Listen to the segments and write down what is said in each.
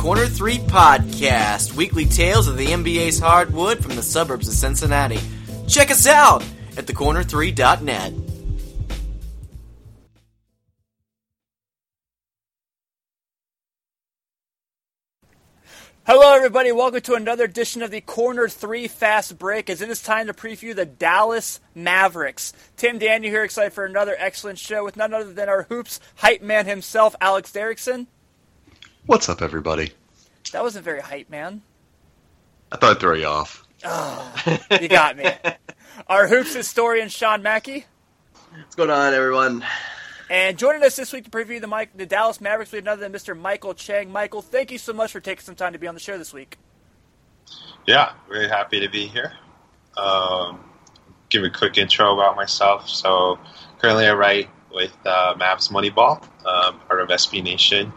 Corner 3 Podcast, weekly tales of the NBA's hardwood from the suburbs of Cincinnati. Check us out at thecorner3.net. Hello, everybody. Welcome to another edition of the Corner 3 Fast Break as it is time to preview the Dallas Mavericks. Tim Daniel here, excited for another excellent show with none other than our Hoops hype man himself, Alex Derrickson. What's up, everybody? That wasn't very hype, man. I thought I'd throw you off. Oh, you got me. our Hoops historian, Sean Mackey. What's going on, everyone? And joining us this week to preview the, Mike, the Dallas Mavericks, we have none other than Mr. Michael Chang. Michael, thank you so much for taking some time to be on the show this week. Yeah, very happy to be here. Um, give a quick intro about myself. So, currently I write with uh, Mavs Moneyball, um, part of SB Nation.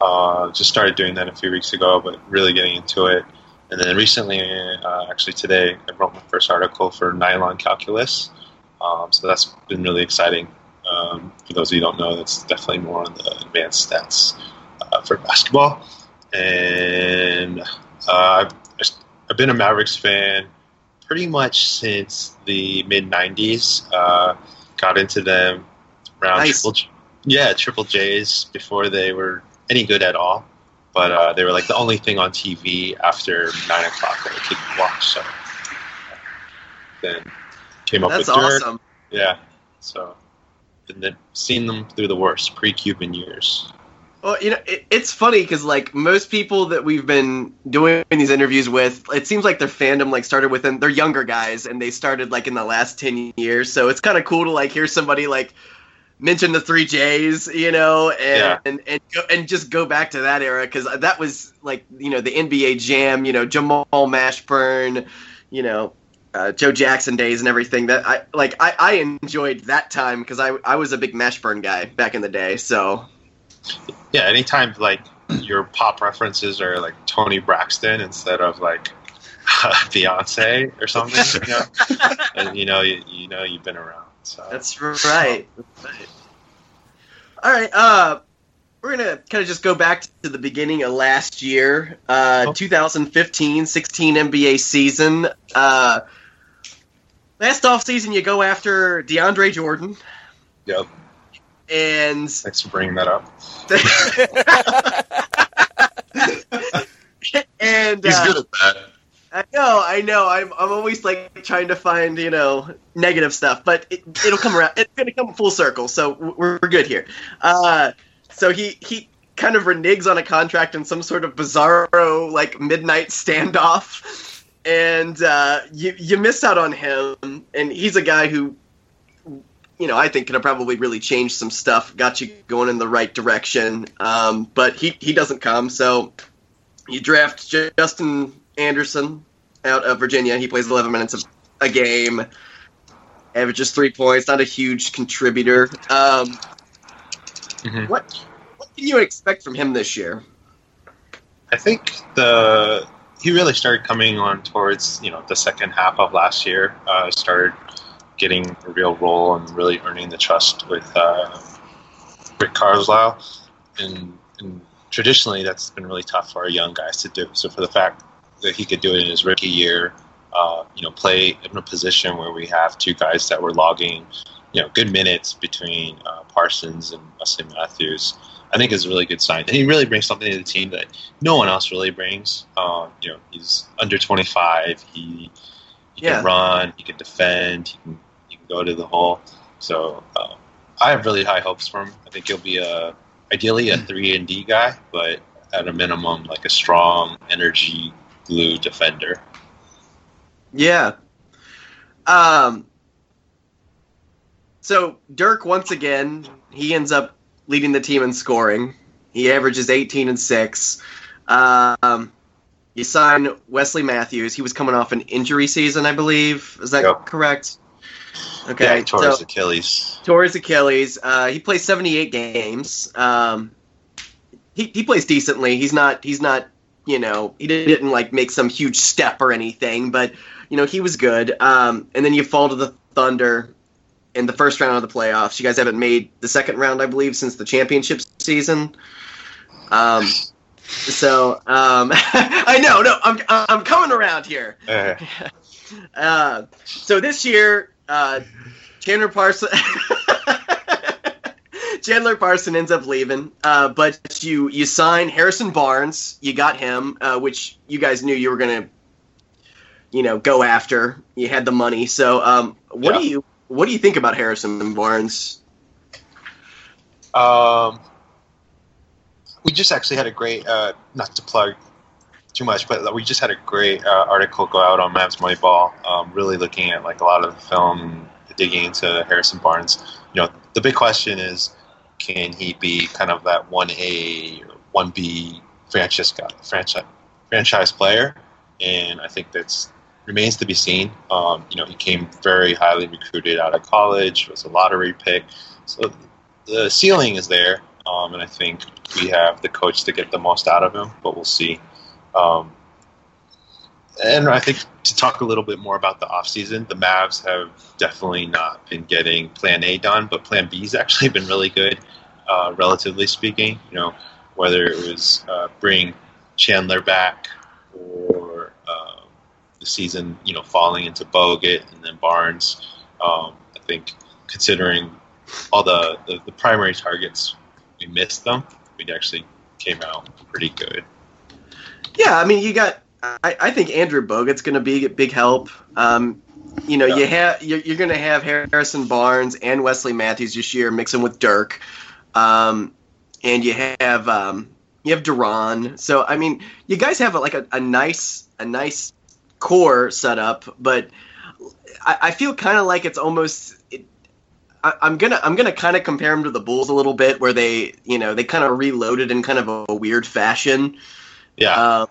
Uh, just started doing that a few weeks ago, but really getting into it. And then recently, uh, actually today, I wrote my first article for Nylon Calculus. Um, so that's been really exciting. Um, for those of you who don't know, that's definitely more on the advanced stats uh, for basketball. And uh, I've, I've been a Mavericks fan pretty much since the mid '90s. Uh, got into them around Nice. triple, yeah, triple J's before they were any good at all. But uh, they were like the only thing on TV after nine o'clock that I could watch. So then came up That's with awesome. Yeah. So, and then seen them through the worst pre-Cuban years. Well, you know, it, it's funny because like most people that we've been doing these interviews with, it seems like their fandom like started within they're younger guys and they started like in the last ten years. So it's kind of cool to like hear somebody like mention the three J's, you know, and Yeah. and and, go, and just go back to that era because that was like you know the NBA Jam, you know Jamal Mashburn, you know. Uh, Joe Jackson days and everything that I like I, I enjoyed that time because I, I was a big Mashburn guy back in the day so Yeah, anytime like your pop references are like Toni Braxton instead of like Beyonce or something, you know, and you know you, you know you've been around. So That's right. All right. Uh, we're gonna kind of just go back to the beginning of last year, uh, Oh. 2015-16 NBA season. Uh, last off season, you go after DeAndre Jordan, yep, and thanks for bringing that up. and He's uh, good at that. Know, I know. I'm, I'm always like trying to find, you know, negative stuff, but it, it'll come around. It's gonna come full circle, so we're, we're good here. Uh, so he he kind of reneges on a contract in some sort of bizarro like midnight standoff, and uh, you you miss out on him. And he's a guy who, you know, I think could have probably really changed some stuff, got you going in the right direction. Um, but he he doesn't come, so you draft Justin Anderson out of Virginia. He plays 11 minutes of a game, averages three points. Not a huge contributor. Um, Mhm. What what can you expect from him this year? I think the he really started coming on towards you know the second half of last year. Uh, started getting a real role and really earning the trust with uh, Rick Carlisle, and, and traditionally that's been really tough for our young guys to do. So for the fact that he could do it in his rookie year, uh, you know, play in a position where we have two guys that were logging, you know, good minutes between uh, Parsons and Wesley Matthews. I think is a really good sign. And he really brings something to the team that no one else really brings. Um, you know, he's under 25. He, he Yeah. can run. He can defend. He can, he can go to the hole. So uh, I have really high hopes for him. I think he'll be a ideally a three and D guy, but at a minimum, like a strong energy glue defender. Yeah. Um. So Dirk once again he ends up leading the team in scoring. He averages 18 and six. Um, you sign Wesley Matthews. He was coming off an injury season, I believe. Is that Yep. correct? Okay. tore his so- Achilles. Torres Achilles. Uh, he plays 78 games. Um, he, he plays decently. He's not he's not you know he didn't like make some huge step or anything, but you know he was good. Um, and then you fall to the Thunder in the first round of the playoffs. You guys haven't made the second round, I believe, since the championship season. Um, So um, I know, no, I'm I'm coming around here. Uh, Uh, so this year, uh, Chandler Parson. Chandler Parson ends up leaving, uh, but you you sign Harrison Barnes. You got him, uh, which you guys knew you were gonna, you know, go after. You had the money. So, um, what Yeah. do you what do you think about Harrison Barnes? Um, we just actually had a great, uh, not to plug too much, but we just had a great uh, article go out on Mavs Moneyball, um, really looking at like a lot of the film, digging into Harrison Barnes. You know, the big question is, can he be kind of that one A or one B franchise franchise franchise player? And I think that's remains to be seen. Um, you know, he came very highly recruited out of college, was a lottery pick, so the ceiling is there, um, and I think we have the coach to get the most out of him. But we'll see. Um, and I think to talk a little bit more about the offseason, the Mavs have definitely not been getting Plan A done, but Plan B has actually been really good, uh, relatively speaking. You know, whether it was uh, bring Chandler back or uh, the season, you know, falling into Bogut and then Barnes. Um, I think considering all the, the, the primary targets, we missed them. We actually came out pretty good. Yeah, I mean, you got. I, I think Andrew Bogut's going to be a big help. Um, you know, Yeah. you have you're, you're going to have Harrison Barnes and Wesley Matthews this year mixing with Dirk, um, and you have um, you have Deron. So I mean, you guys have like a, a nice a nice core set up, but I, I feel kind of like it's almost. It, I, I'm gonna I'm gonna kind of compare them to the Bulls a little bit, where they you know they kind of reloaded in kind of a, weird fashion. Yeah, Um,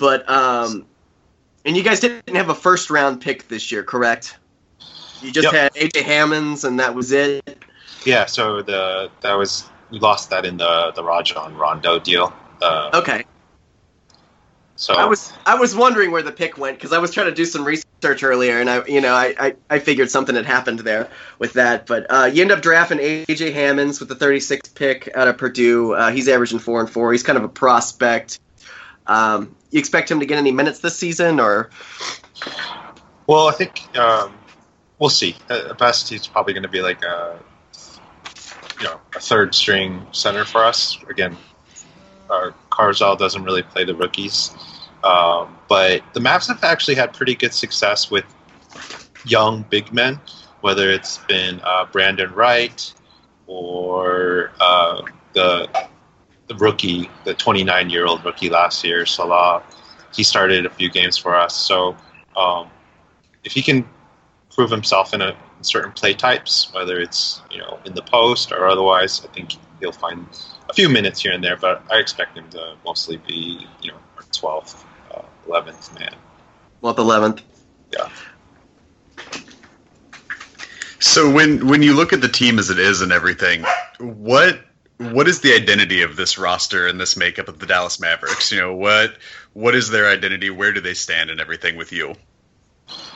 but um, and you guys didn't have a first round pick this year, correct? You just Yep. had AJ Hammonds, and that was it. yeah. So the that was we lost that in the the Rajon Rondo deal. Uh, Okay, so I was I was wondering where the pick went because I was trying to do some research earlier, and I you know I, I, I figured something had happened there with that. But uh, you end up drafting AJ Hammonds with the 36th pick out of Purdue. Uh, he's averaging four and four. He's kind of a prospect. Um, you expect him to get any minutes this season, or Well, I think um, we'll see. At best, he's probably going to be like a you know a third string center for us. Again, our Carlisle doesn't really play the rookies, um, but the Mavs have actually had pretty good success with young big men, whether it's been uh, Brandon Wright or uh, the the rookie, the 29 year old rookie last year, Salah. He started a few games for us, so. Um, if he can prove himself in, a, in certain play types, whether it's you know in the post or otherwise, I think he'll find a few minutes here and there. But I expect him to mostly be you know our twelfth, uh, eleventh man. well, the 11th. So when when you look at the team as it is and everything, what what is the identity of this roster and this makeup of the Dallas Mavericks? You know, what what is their identity? Where do they stand and everything with you?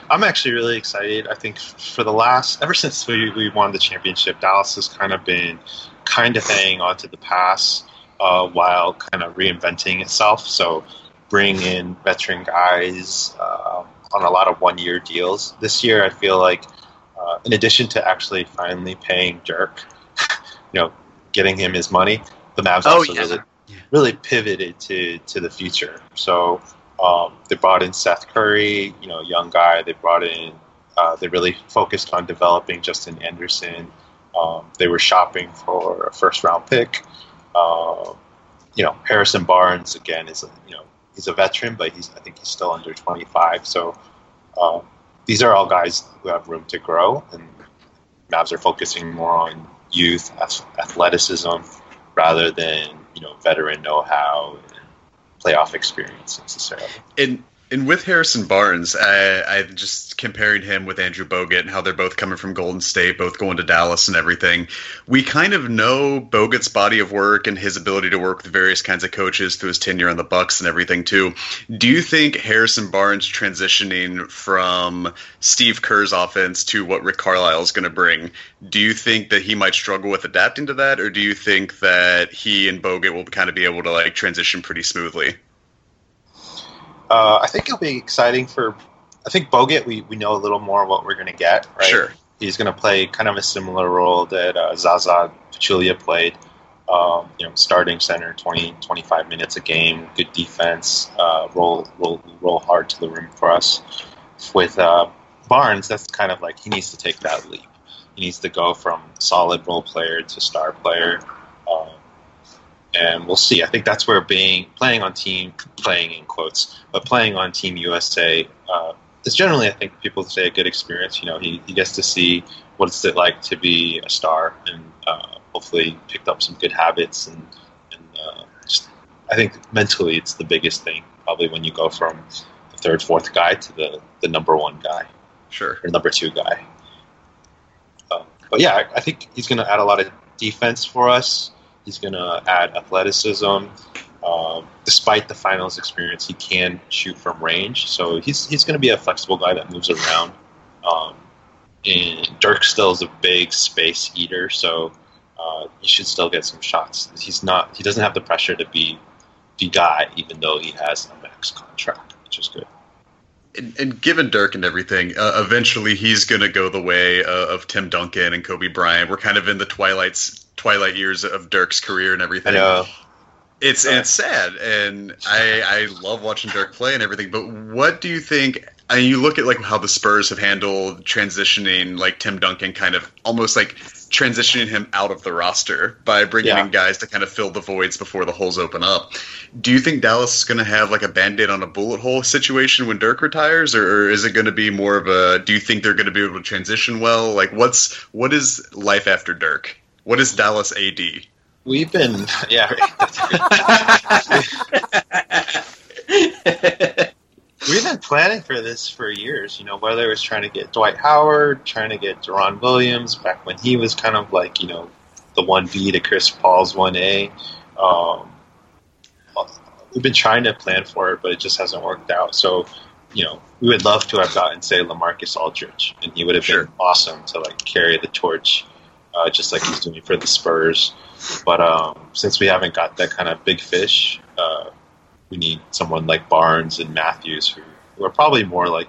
I'm actually really excited. I think for the last, ever since we, we won the championship, Dallas has kind of been kind of hanging on to the past uh, while kind of reinventing itself. So bring in veteran guys uh, on a lot of one year deals. This year, I feel like, uh, in addition to actually finally paying Dirk, you know, getting him his money, the Mavs Oh, also yeah. really, really pivoted to, to the future. So um, they brought in Seth Curry, you know, young guy. They brought in. Uh, they really focused on developing Justin Anderson. Um, they were shopping for a first round pick. Um, you know, Harrison Barnes again is a, you know he's a veteran, but he's I think he's still under 25. So um, these are all guys who have room to grow, and Mavs are focusing more on youth athleticism rather than you know veteran know-how and playoff experience necessarily. And And with Harrison Barnes, I, I just comparing him with Andrew Bogut and how they're both coming from Golden State, both going to Dallas and everything. We kind of know Bogut's body of work and his ability to work with various kinds of coaches through his tenure on the Bucks and everything too. Do you think Harrison Barnes transitioning from Steve Kerr's offense to what Rick Carlisle is going to bring? Do you think that he might struggle with adapting to that, or do you think that he and Bogut will kind of be able to like transition pretty smoothly? Uh, I think it'll be exciting for. I think Bogut, we, we know a little more what we're going to get. Right? Sure. He's going to play kind of a similar role that uh, Zaza Pachulia played. Um, you know, starting center, 20, 25 minutes a game, good defense, uh, roll, roll, roll hard to the rim for us. With uh, Barnes, that's kind of like he needs to take that leap. He needs to go from solid role player to star player. And we'll see. I think that's where being playing on team, playing in quotes, but playing on Team USA uh, is generally, I think, people say a good experience. You know, he, he gets to see what it's like to be a star, and uh, hopefully picked up some good habits. And, and uh, just, I think mentally, it's the biggest thing. Probably when you go from the third, fourth guy to the the number one guy, Sure. or number two guy. Um, but yeah, I, I think he's going to add a lot of defense for us. He's going to add athleticism. Um, despite the finals experience, he can shoot from range, so he's he's going to be a flexible guy that moves around. Um, and Dirk still is a big space eater, so uh, he should still get some shots. He's not he doesn't have the pressure to be the guy, even though he has a max contract, which is good. And, and given Dirk and everything, uh, eventually he's going to go the way uh, of Tim Duncan and Kobe Bryant. We're kind of in the twilights, twilight years of Dirk's career and I everything. know. It's it's sad, and I I love watching Dirk play and everything. But what do you think? I mean, you look at like how the Spurs have handled transitioning, like Tim Duncan, kind of almost like transitioning him out of the roster by bringing Yeah. in guys to kind of fill the voids before the holes open up. Do you think Dallas is going to have like a band-aid on a bullet hole situation when Dirk retires, or, or is it going to be more of a? Do you think they're going to be able to transition well? Like, what's what is life after Dirk? What is Dallas AD? We've been, yeah. We've been planning for this for years, you know, whether it was trying to get Dwight Howard, trying to get Deron Williams back when he was kind of like, you know, the 1B to Chris Paul's 1A. Um, we've been trying to plan for it, but it just hasn't worked out. So, you know, we would love to have gotten, say, LaMarcus Aldridge, and he would have Sure. been awesome to, like, carry the torch, uh, just like he's doing for the Spurs. But um, since we haven't got that kind of big fish, uh, we need someone like Barnes and Matthews, who, who are probably more like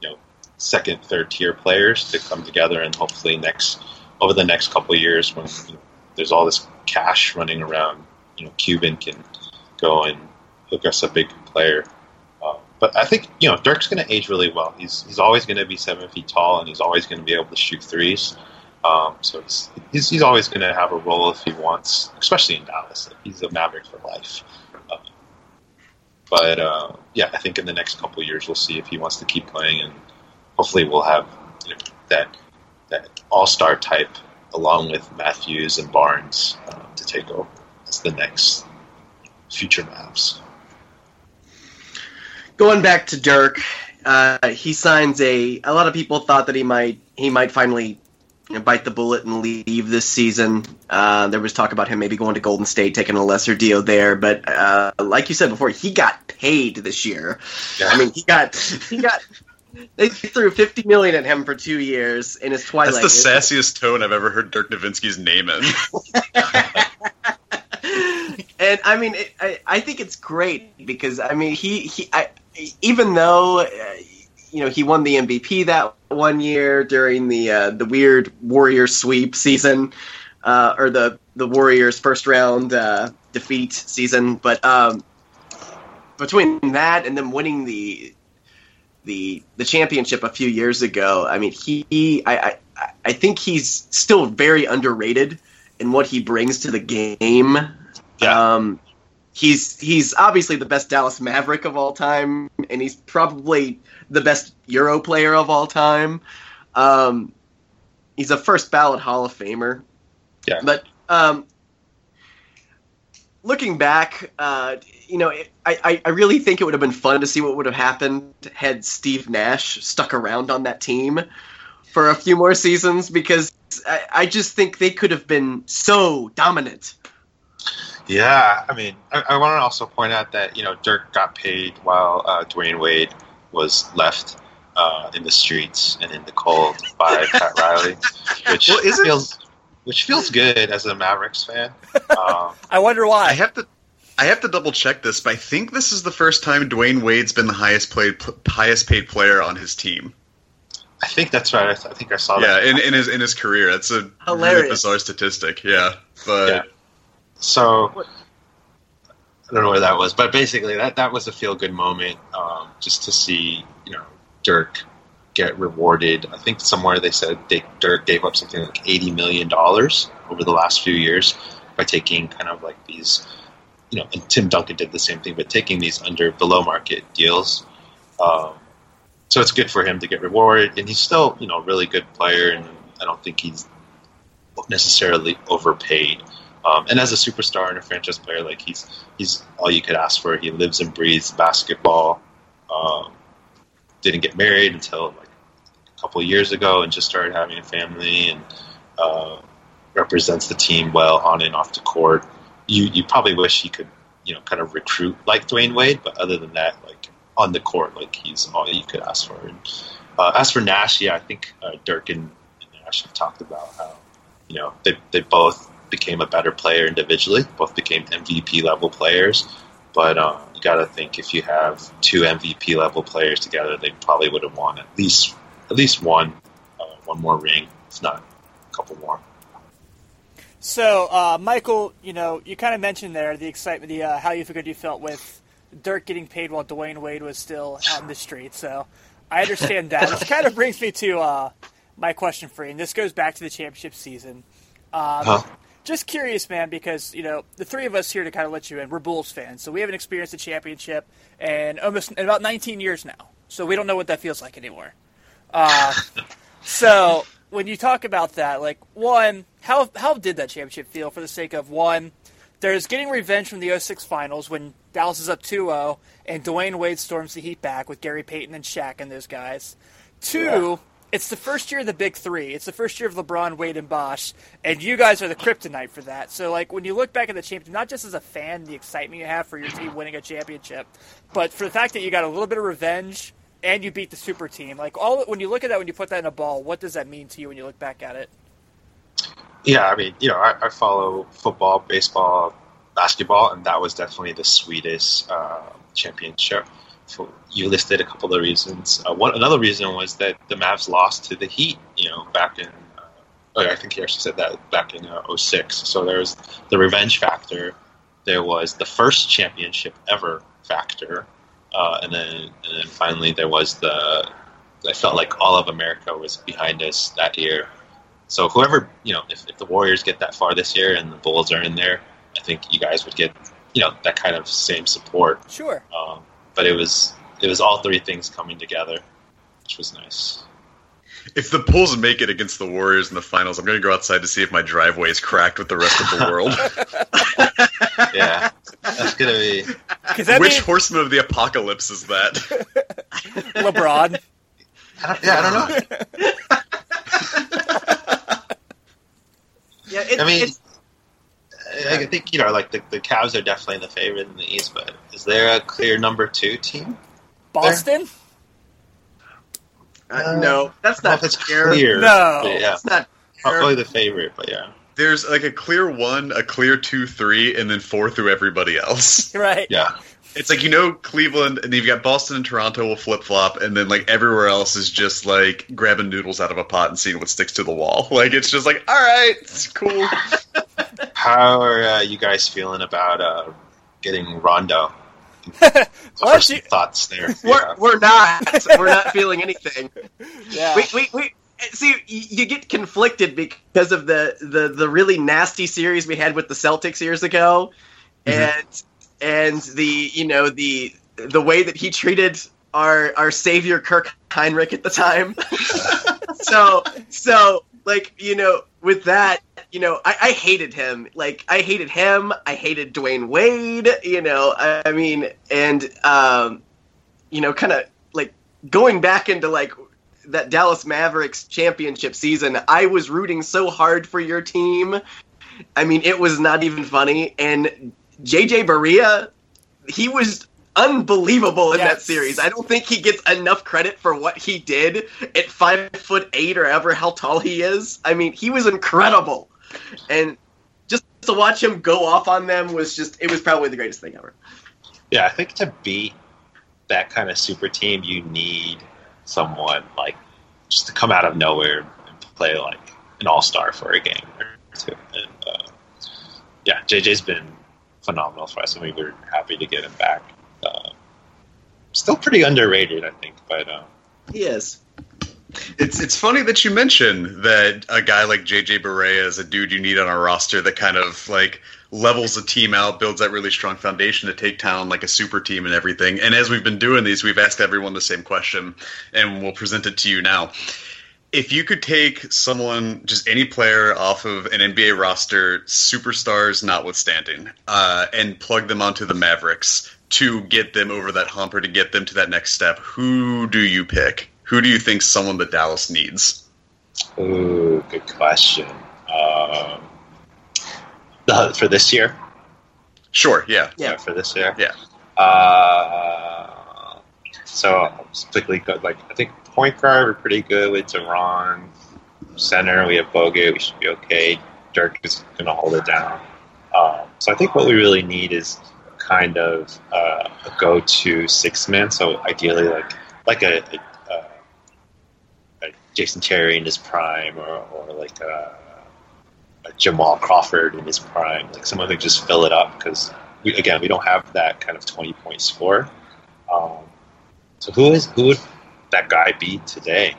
you know second, third tier players to come together and hopefully next over the next couple years when you know, there's all this cash running around, you know, Cuban can go and hook us a big player. Uh, but I think you know Dirk's going to age really well. He's he's always going to be seven feet tall, and he's always going to be able to shoot threes. Um, so he's, he's, he's always going to have a role if he wants, especially in Dallas. He's a Maverick for life. Uh, but uh, yeah, I think in the next couple years we'll see if he wants to keep playing, and hopefully we'll have you know, that that all star type along with Matthews and Barnes uh, to take over as the next future Mavs. Going back to Dirk, uh, he signs a. A lot of people thought that he might he might finally bite the bullet and leave this season. Uh, there was talk about him maybe going to Golden State, taking a lesser deal there. But uh, like you said before, he got paid this year. I mean, he got he got. They threw fifty million at him for two years in his twilight. That's the sassiest tone I've ever heard Dirk Nowitzki's name in. and I mean, it, I, I think it's great because I mean, he he, I, even though uh, you know he won the MVP that one year during the uh, the weird Warriors sweep season, uh, or the the Warriors first round uh, defeat season, but um, between that and then winning the the the championship a few years ago, I mean, he I I, I think he's still very underrated in what he brings to the game. Yeah. Um, he's he's obviously the best Dallas Maverick of all time, and he's probably the best Euro player of all time. Um, he's a first ballot Hall of Famer. Yeah. But um, looking back, uh, you know, I, I, I really think it would have been fun to see what would have happened had Steve Nash stuck around on that team for a few more seasons because I, I just think they could have been so dominant. Yeah, I mean, I, I want to also point out that you know Dirk got paid while uh, Dwyane Wade was left uh, in the streets and in the cold by Pat Riley, which Well, is it- feels which feels good as a Mavericks fan. Um, I wonder why. I have to. I have to double check this, but I think this is the first time Dwyane Wade's been the highest played, pl- highest paid player on his team. I think that's right. I, th- I think I saw Yeah, that. in, in his in his career, that's a really bizarre statistic. Yeah, but Yeah. So I don't know where that was, but basically that that was a feel good moment, um, just to see you know Dirk get rewarded. I think somewhere they said they, Dirk gave up something like eighty million dollars over the last few years by taking kind of like these, you know, and Tim Duncan did the same thing, but taking these under below market deals. Um, so it's good for him to get rewarded, and he's still you know a really good player, and I don't think he's necessarily overpaid. Um, and as a superstar and a franchise player, like he's he's all you could ask for. He lives and breathes basketball. Um, didn't get married until like a couple years ago, and just started having a family and uh, represents the team well on and off the court. You you probably wish he could you know kind of recruit like Dwyane Wade, but other than that, like on the court, like he's all you could ask for. And uh, as for Nash, yeah, I think uh, Dirk and, and Nash have talked about how you know they they both became a better player individually, both became MVP level players. But um, you got to think if you have two MVP level players together, they probably would have won at least at least one uh, one more ring, if not a couple more. So, uh, Michael, you know, you kind of mentioned there the excitement, the uh, how you figured you felt with Dirk getting paid while Dwyane Wade was still out in the street. So, I understand that. Which kind of brings me to uh, my question for you, and this goes back to the championship season. Um, Huh? Just curious, man, because you know the three of us here to kind of let you in. We're Bulls fans, so we haven't experienced a championship in almost in about 19 years now. So we don't know what that feels like anymore. Uh, so when you talk about that, like one, how how did that championship feel for the sake of one? There's getting revenge from the 06 finals when Dallas is up 2-0 and Dwyane Wade storms the Heat back with Gary Payton and Shaq and those guys. Two, it's the first year of the Big Three. It's the first year of LeBron, Wade, and Bosh, and you guys are the kryptonite for that. So, like, when you look back at the championship, not just as a fan, the excitement you have for your team winning a championship, but for the fact that you got a little bit of revenge and you beat the super team. Like, all when you look at that, when you put that in a ball, what does that mean to you when you look back at it? Yeah, I mean, you know, I, I follow football, baseball, basketball, and that was definitely the sweetest uh, championship. So you listed a couple of reasons. Uh, one another reason was that the Mavs lost to the Heat. You know, back in uh, oh, I think he actually said that back in uh, 06. So there was the revenge factor. There was the first championship ever factor, uh, and then and then finally there was the. I felt like all of America was behind us that year. So whoever you know, if, if the Warriors get that far this year and the Bulls are in there, I think you guys would get you know that kind of same support. Sure. Um, but it was it was all three things coming together, which was nice. if the Bulls make it against the Warriors in the finals, I'm going to go outside to see if my driveway is cracked with the rest of the world. Yeah, that's gonna be. That Which means horseman of the apocalypse is that? LeBron. I don't, yeah, I don't know. Yeah, it, I mean, it's, I think you know, like the the Cavs are definitely the favorite in the East, but is there a clear number two team? Boston? uh, no, that's don't know not if it's fair. clear. No. but yeah, It's not fair. probably the favorite, but yeah, There's like a clear one, a clear two, three, and then four through everybody else. Right. yeah. It's like you know Cleveland, and you've got Boston and Toronto will flip flop, and then like everywhere else is just like grabbing noodles out of a pot and seeing what sticks to the wall. Like it's just like, all right, it's cool. How are uh, you guys feeling about uh, getting Rondo? Why First you- thoughts there. We're, Yeah. we're not. We're not feeling anything. Yeah. We, we, we, see, you get conflicted because of the, the, the really nasty series we had with the Celtics years ago, and and the you know the the way that he treated our our savior Kirk Hinrich at the time. so so like you know with that you know, I, I hated him. Like I hated him. I hated Dwyane Wade. You know, I, I mean, and um, you know, kind of like going back into like that Dallas Mavericks championship season. I was rooting so hard for your team. I mean, it was not even funny. And JJ Barea, he was unbelievable in that series. I don't think he gets enough credit for what he did at five foot eight or ever how tall he is. I mean, he was incredible, and just to watch him go off on them was just it was probably the greatest thing ever. Yeah, I think to beat that kind of super team, you need someone like just to come out of nowhere and play like an all star for a game or two. And uh, yeah, JJ's been phenomenal for us, and we were happy to get him back. Uh, still pretty underrated, I think, but uh, He is. It's it's funny that you mention that a guy like JJ Barea is a dude you need on a roster that kind of like levels a team out, builds that really strong foundation to take town like a super team and everything. And as we've been doing these, we've asked everyone the same question, and we'll present it to you now. If you could take someone, just any player off of an NBA roster, superstars notwithstanding, uh, and plug them onto the Mavericks to get them over that hump or to get them to that next step, who do you pick? Who do you think someone that Dallas needs? ooh, good question. Um, the, for this year, Sure, yeah. Yeah. for this year, Yeah. Uh, so I'll just quickly go like I think point guard we're pretty good with Deron. Center we have Bogut. We should be okay. Dirk is going to hold it down. Um, so I think what we really need is kind of uh, a go-to six man. So ideally, like like a, a, a, a Jason Terry in his prime, or, or like a, a Jamal Crawford in his prime, like someone who just fill it up because we, again we don't have that kind of twenty point score. Um, so who is who would that guy be today?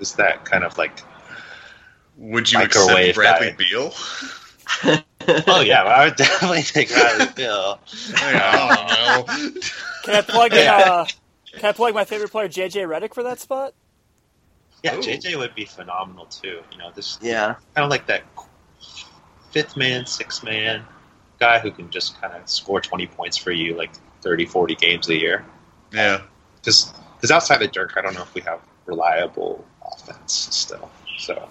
Is that kind of like Would you Microwave accept Bradley guy. Beal? oh yeah, well, I would definitely take Riley Bill. I don't know. Can I plug in? Yeah. Uh, can I plug my favorite player, JJ Redick, for that spot? Yeah, Ooh. JJ would be phenomenal too. You know, this Yeah. kind of like that fifth man, sixth man guy who can just kind of score 20 points for you like 30, 40 games a year. Yeah. Because outside of Dirk, I don't know if we have reliable offense still. So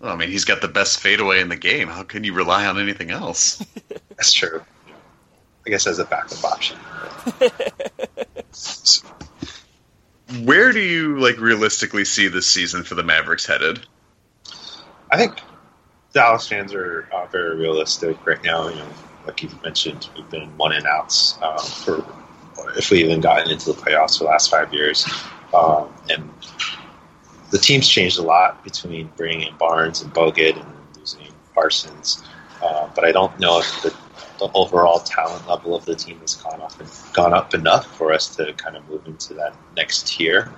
Well, I mean, he's got the best fadeaway in the game. How can you rely on anything else? that's true. I guess as a backup option. Where do you like realistically see this season for the Mavericks headed? I think Dallas fans are uh, very realistic right now. You know, like you mentioned, we've been one and outs um, for if we even gotten into the playoffs for the last five years, um, and the team's changed a lot between bringing in Barnes and Bogut and losing Parsons. Uh, but I don't know if the, the overall talent level of the team has gone up and gone up enough for us to kind of move into that next tier.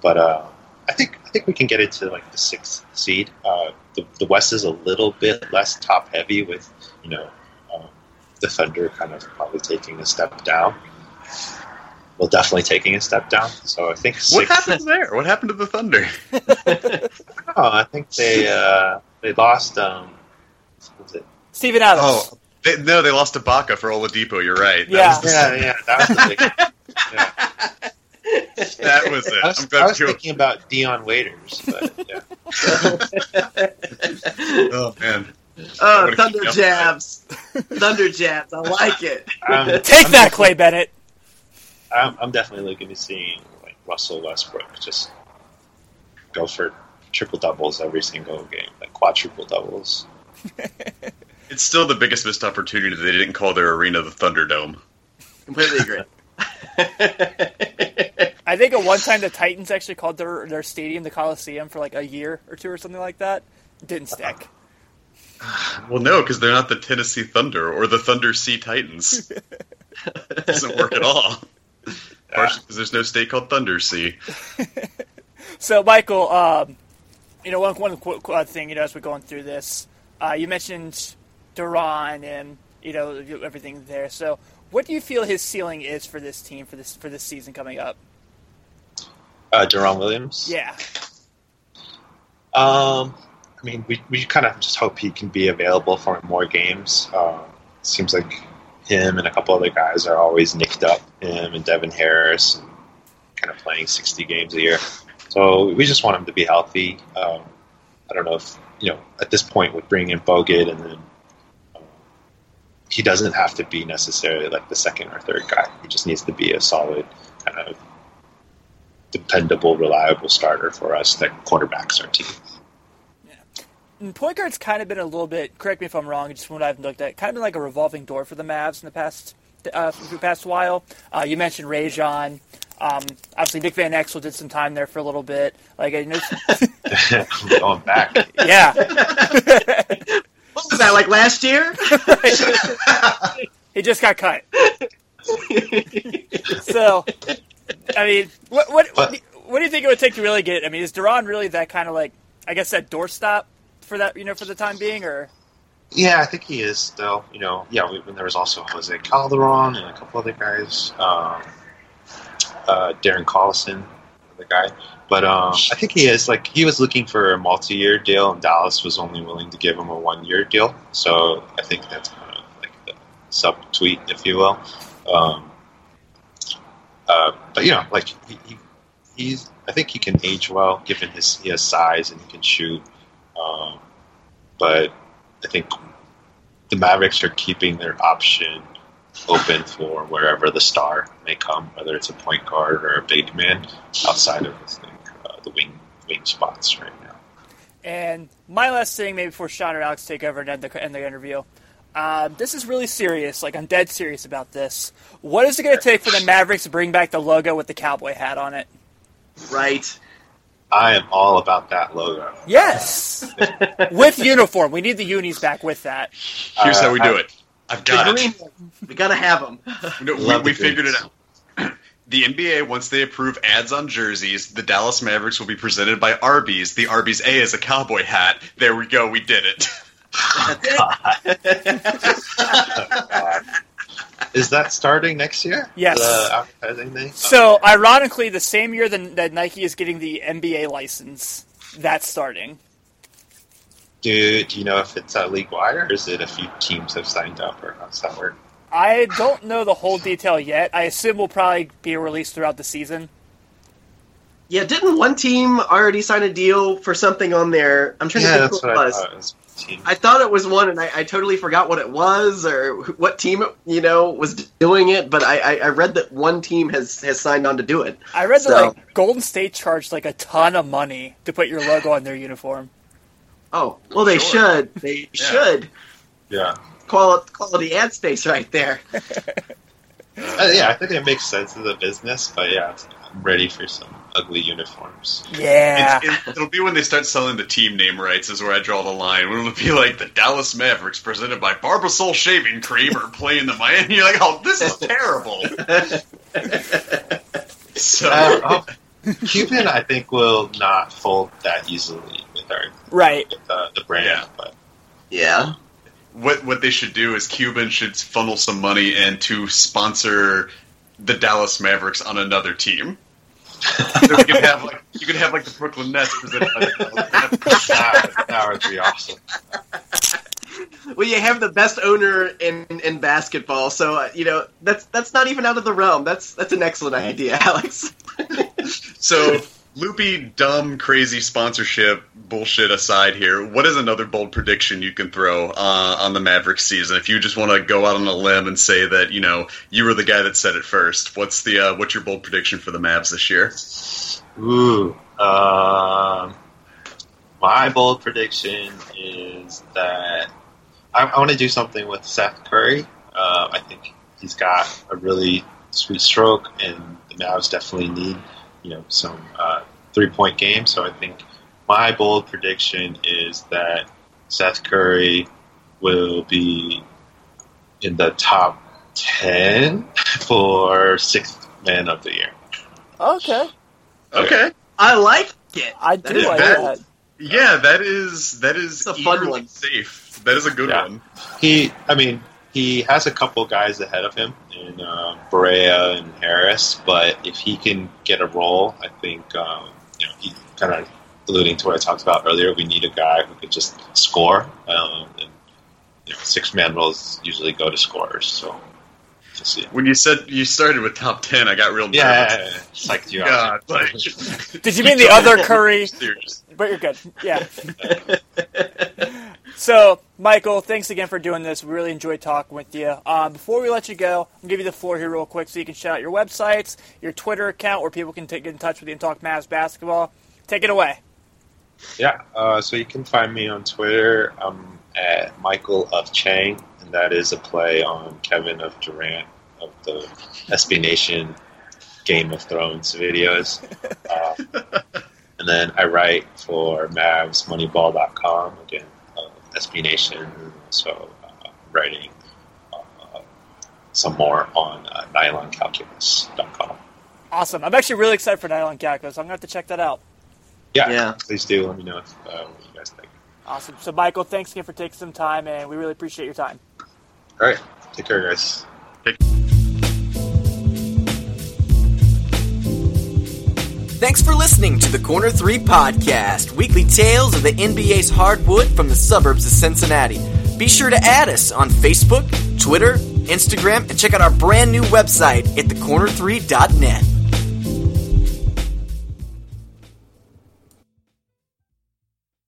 But uh, I think I think we can get into like the sixth seed. Uh, the, the West is a little bit less top heavy with you know um, the Thunder kind of probably taking a step down. Well, definitely taking a step down. So I think What six. happened there? What happened to the Thunder? Oh, I think they uh, they lost. Um, what was it? Steven Adams. Oh, they, no, they lost to Ibaka for Oladipo. You're right. That Yeah. was Yeah, yeah, that was the big. Yeah. that was it. I was, I'm I was you. thinking about Dion Waiters, but yeah. Oh man. Oh, thunder jabs. thunder jabs. I like it. I'm, Take I'm that, Clay Bennett. I'm, I'm definitely looking to seeing like Russell Westbrook just go for triple doubles every single game, like quadruple doubles. It's still the biggest missed opportunity that they didn't call their arena the Thunderdome. Completely agree. I think at one time the Titans actually called their their stadium the Coliseum for like a year or two or something like that. Didn't stick. Uh-huh. Well, no, because they're not the Tennessee Thunder or the Thunder Sea Titans. doesn't work at all. Partially because there's no state called Thunder Sea. So, Michael, um, you know, one one qu- qu- uh, thing, you know, as we're going through this, uh, you mentioned Deron and you know everything there. So, what do you feel his ceiling is for this team for this for this season coming up? Uh, Deron Williams. Yeah, Um, I mean, we, we kind of just hope he can be available for more games. Uh, seems like him and a couple other guys are always nicked up. Him and Devin Harris, and kind of playing 60 games a year. So we just want him to be healthy. Um, I don't know if you know at this point with bringing in Bogut and then um, he doesn't have to be necessarily like the second or third guy. He just needs to be a solid kind of dependable, reliable starter for us that quarterbacks our team. And point guard's kind of been a little bit. Correct me if I'm wrong. Just from what I've looked at, kind of been like a revolving door for the Mavs in the past uh, for the past while. Uh, you mentioned Rajon. Um, obviously, Nick Van Exel did some time there for a little bit. Like, I know, Going back, yeah, What was that like last year? he just got cut. so, I mean, what what what do, you, what do you think it would take to really get? It? I mean, is Deron really that kind of like, I guess, that doorstop for that, you know, for the time being, or? Yeah, I think he is still. You know, yeah. When there was also Jose Calderon and a couple other guys, um, uh, Darren Collison, the guy. But um, I think he is like he was looking for a multi-year deal, and Dallas was only willing to give him a one-year deal. So I think that's kind of like the sub-tweet, if you will. Um, uh, but you know, like he, he, he's, I think he can age well, given his size and he can shoot. Um, but I think the Mavericks are keeping their option open for wherever the star may come, whether it's a point guard or a big man outside of I think, uh, the wing wing spots right now. And my last thing, maybe before Sean or Alex take over and end the, end the interview. Uh, this is really serious. Like, I'm dead serious about this. What is it going to take for the Mavericks to bring back the logo with the cowboy hat on it? right. I am all about that logo. Yes! with uniform. We need the unis back with that. Here's Uh, how we do I- it. I've got it. We gotta have them. No, we, we the figured it out. The NBA, once they approve ads on jerseys, the Dallas Mavericks will be presented by Arby's. The Arby's A is a cowboy hat. There we go. We did it. Is that starting next year? Yes. The advertising thing. So, ironically, the same year that, that Nike is getting the NBA license, that's starting. Do, do you know if it's uh, league wide or is it a few teams have signed up or how does that work? I don't know the whole detail yet. I assume we'll probably be released throughout the season. Yeah, didn't one team already sign a deal for something on there? I'm trying Yeah, to think what what I it was. thought. It was. I thought it was one, and I, I totally forgot what it was or what team it, you know was doing it. But I, I, I read that one team has has signed on to do it. I read that like Golden State charged like a ton of money to put your logo on their uniform. Oh, well, they Sure. should. They should. Yeah. Quality, quality ad space right there. Uh, yeah, I think it makes sense as a business, but yeah, I'm ready for some ugly uniforms. Yeah. It's, it, it'll be when they start selling the team name rights, is where I draw the line. When it'll be like the Dallas Mavericks presented by Barbasol Shaving Cream or playing the Miami. You're like, oh, this is terrible. so, Uh, oh, Cuban, I think, will not fold that easily with our right. with, uh, the brand, Yeah. but Yeah. what what they should do is Cuban should funnel some money in to sponsor the Dallas Mavericks on another team. We could have like you could have like the Brooklyn Nets presented by the that would be awesome. Well, you have the best owner in, in basketball, so uh, you know that's that's not even out of the realm. That's that's an excellent idea, Alex. So, loopy, dumb, crazy sponsorship bullshit aside here, what is another bold prediction you can throw uh, on the Mavericks season? If you just want to go out on a limb and say that you know you were the guy that said it first, what's the uh, what's your bold prediction for the Mavs this year? Ooh. Um, my bold prediction is that I, I want to do something with Seth Curry. Uh, I think he's got a really sweet stroke, and the Mavs definitely need you know some uh, three point game. So I think my bold prediction is that Seth Curry will be in the top ten for sixth man of the year. Okay. Okay. I like it. I do is like that- that. Yeah, that is that is It's a fun one. safe. That is a good Yeah. one. He, I mean, he has a couple guys ahead of him in uh, Barea and Harris, but if he can get a role, I think um, you know he kind of alluding to what I talked about earlier, we need a guy who could just score. Um, and you know, six man roles usually go to scorers. So we'll see. When you said you started with top ten, I got real nervous. Yeah, psyched you out. God, like, Did you mean the other Curry? But you're good. Yeah. so, Michael, thanks again for doing this. We really enjoyed talking with you. Uh, before we let you go, I'll give you the floor here real quick so you can shout out your websites, your Twitter account where people can take, get in touch with you and talk Mavs basketball. Take it away. Yeah, uh, so you can find me on Twitter. I'm at Michael of Chang, and that is a play on Kevin of Durant of the SB Nation Game of Thrones videos. Uh, and then I write for MavsMoneyball.com, again, SB Nation, so uh, writing uh, some more on uh, NylonCalculus.com. Awesome. I'm actually really excited for Nylon Calculus. I'm going to have to check that out. Yeah, Yeah. please do. Let me know if, uh, what you guys think. Awesome. So, Michael, thanks again for taking some time, and we really appreciate your time. All right, take care, guys. Thanks for listening to the Corner 3 podcast, weekly tales of the NBA's hardwood from the suburbs of Cincinnati. Be sure to add us on Facebook, Twitter, Instagram, and check out our brand new website at thecorner3.net.